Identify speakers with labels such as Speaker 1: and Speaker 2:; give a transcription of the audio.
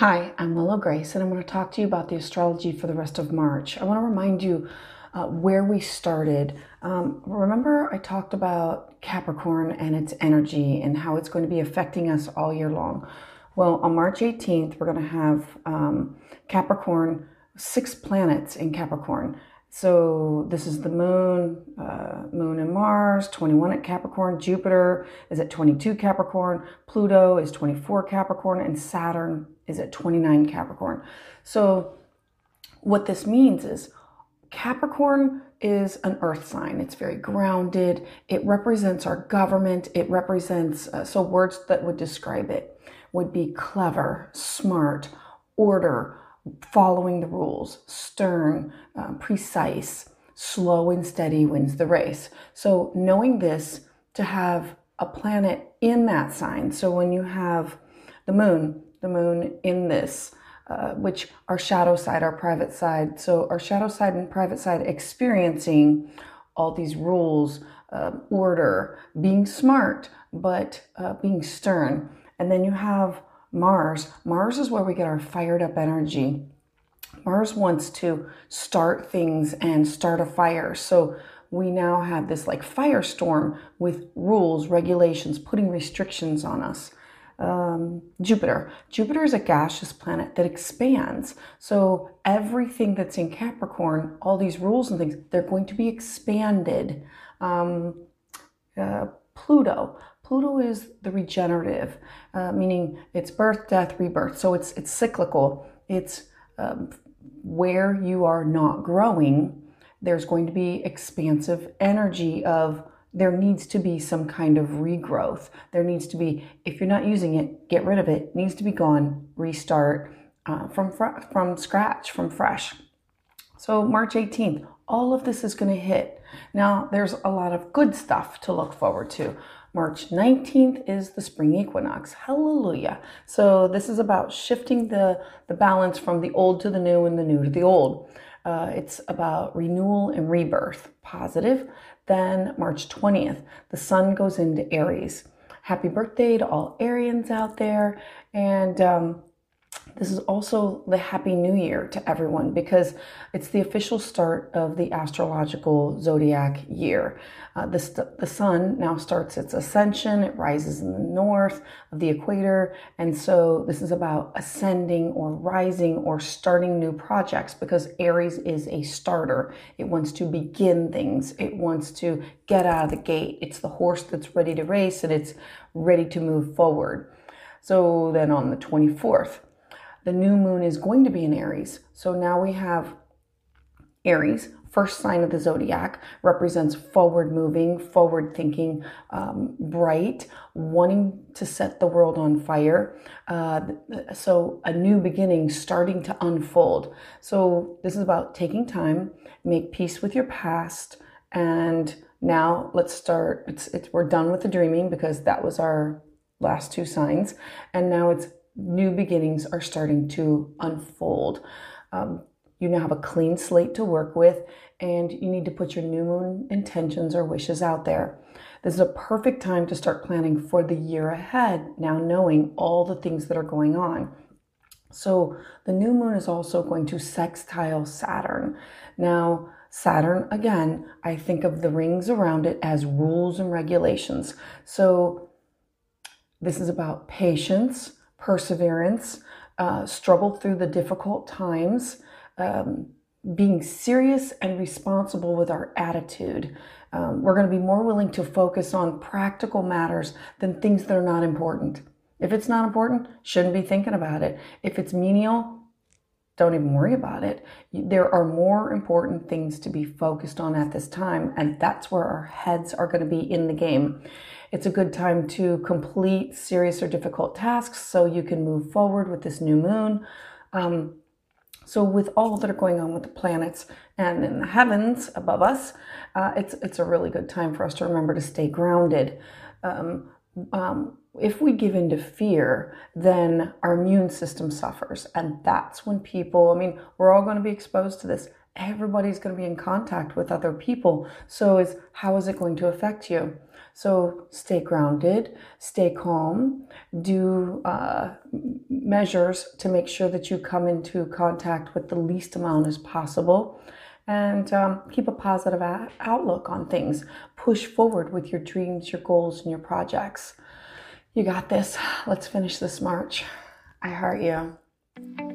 Speaker 1: Hi, I'm Willow Grace, and I'm going to talk to you about the astrology for the rest of March. I want to remind you uh, where we started. Um, remember, I talked about Capricorn and its energy and how it's going to be affecting us all year long. Well, on March 18th, we're going to have um, Capricorn, six planets in Capricorn. So this is the moon, uh, moon and Mars, 21 at Capricorn. Jupiter is at 22 Capricorn. Pluto is 24 Capricorn, and Saturn is at 29 Capricorn. So what this means is Capricorn is an earth sign. It's very grounded. It represents our government. It represents, uh, so words that would describe it would be clever, smart, order, following the rules, stern, uh, precise, slow and steady wins the race. So, knowing this, to have a planet in that sign. So, when you have the moon, the moon in this, uh, which our shadow side, our private side. So, our shadow side and private side experiencing all these rules, uh, order, being smart, but uh, being stern. And then you have Mars. Mars is where we get our fired up energy. Mars wants to start things and start a fire. So we now have this like firestorm with rules, regulations, putting restrictions on us. Um, Jupiter. Jupiter is a gaseous planet that expands. So everything that's in Capricorn, all these rules and things, they're going to be expanded. Um, uh, Pluto. Pluto is the regenerative, uh, meaning it's birth, death, rebirth. So it's it's cyclical. It's um, where you are not growing. There's going to be expansive energy of there needs to be some kind of regrowth. There needs to be, if you're not using it, get rid of it. it needs to be gone. Restart uh, from from scratch, from fresh. So March 18th, all of this is going to hit. Now, there's a lot of good stuff to look forward to. March 19th is the spring equinox. Hallelujah. So this is about shifting the, the balance from the old to the new and the new to the old. Uh, it's about renewal and rebirth, positive. Then March 20th, the sun goes into Aries. Happy birthday to all Arians out there. And um, this is also the Happy New Year to everyone because it's the official start of the astrological zodiac year. Uh, the, the sun now starts its ascension, it rises in the north of the equator. And so this is about ascending or rising or starting new projects because Aries is a starter. It wants to begin things, it wants to get out of the gate. It's the horse that's ready to race and it's ready to move forward. So then on the 24th, the new moon is going to be in Aries. So now we have Aries, first sign of the zodiac, represents forward moving, forward thinking, um, bright, wanting to set the world on fire. Uh, so a new beginning starting to unfold. So this is about taking time, make peace with your past, and now let's start. It's, it's we're done with the dreaming because that was our last two signs, and now it's new beginnings are starting to unfold. Um, you now have a clean slate to work with, and you need to put your new moon intentions or wishes out there. This is a perfect time to start planning for the year ahead, now knowing all the things that are going on. So, the new moon is also going to sextile Saturn. Now, Saturn, again, I think of the rings around it as rules and regulations. So, this is about patience, perseverance, uh, struggle through the difficult times, um, being serious and responsible with our attitude. Um, we're going to be more willing to focus on practical matters than things that are not important. If it's not important, shouldn't be thinking about it. If it's menial, don't even worry about it. There are more important things to be focused on at this time, and that's where our heads are going to be in the game. It's a good time to complete serious or difficult tasks so you can move forward with this new moon. Um, so, with all that are going on with the planets and in the heavens above us, uh, it's it's a really good time for us to remember to stay grounded. Um, um, if we give in to fear, then our immune system suffers, and that's when people. I mean, we're all going to be exposed to this. Everybody's going to be in contact with other people. So, is how is it going to affect you? So stay grounded, stay calm, do uh, measures to make sure that you come into contact with the least amount as possible and um, keep a positive a- outlook on things. Push forward with your dreams, your goals, and your projects. You got this. Let's finish this march. I heart you.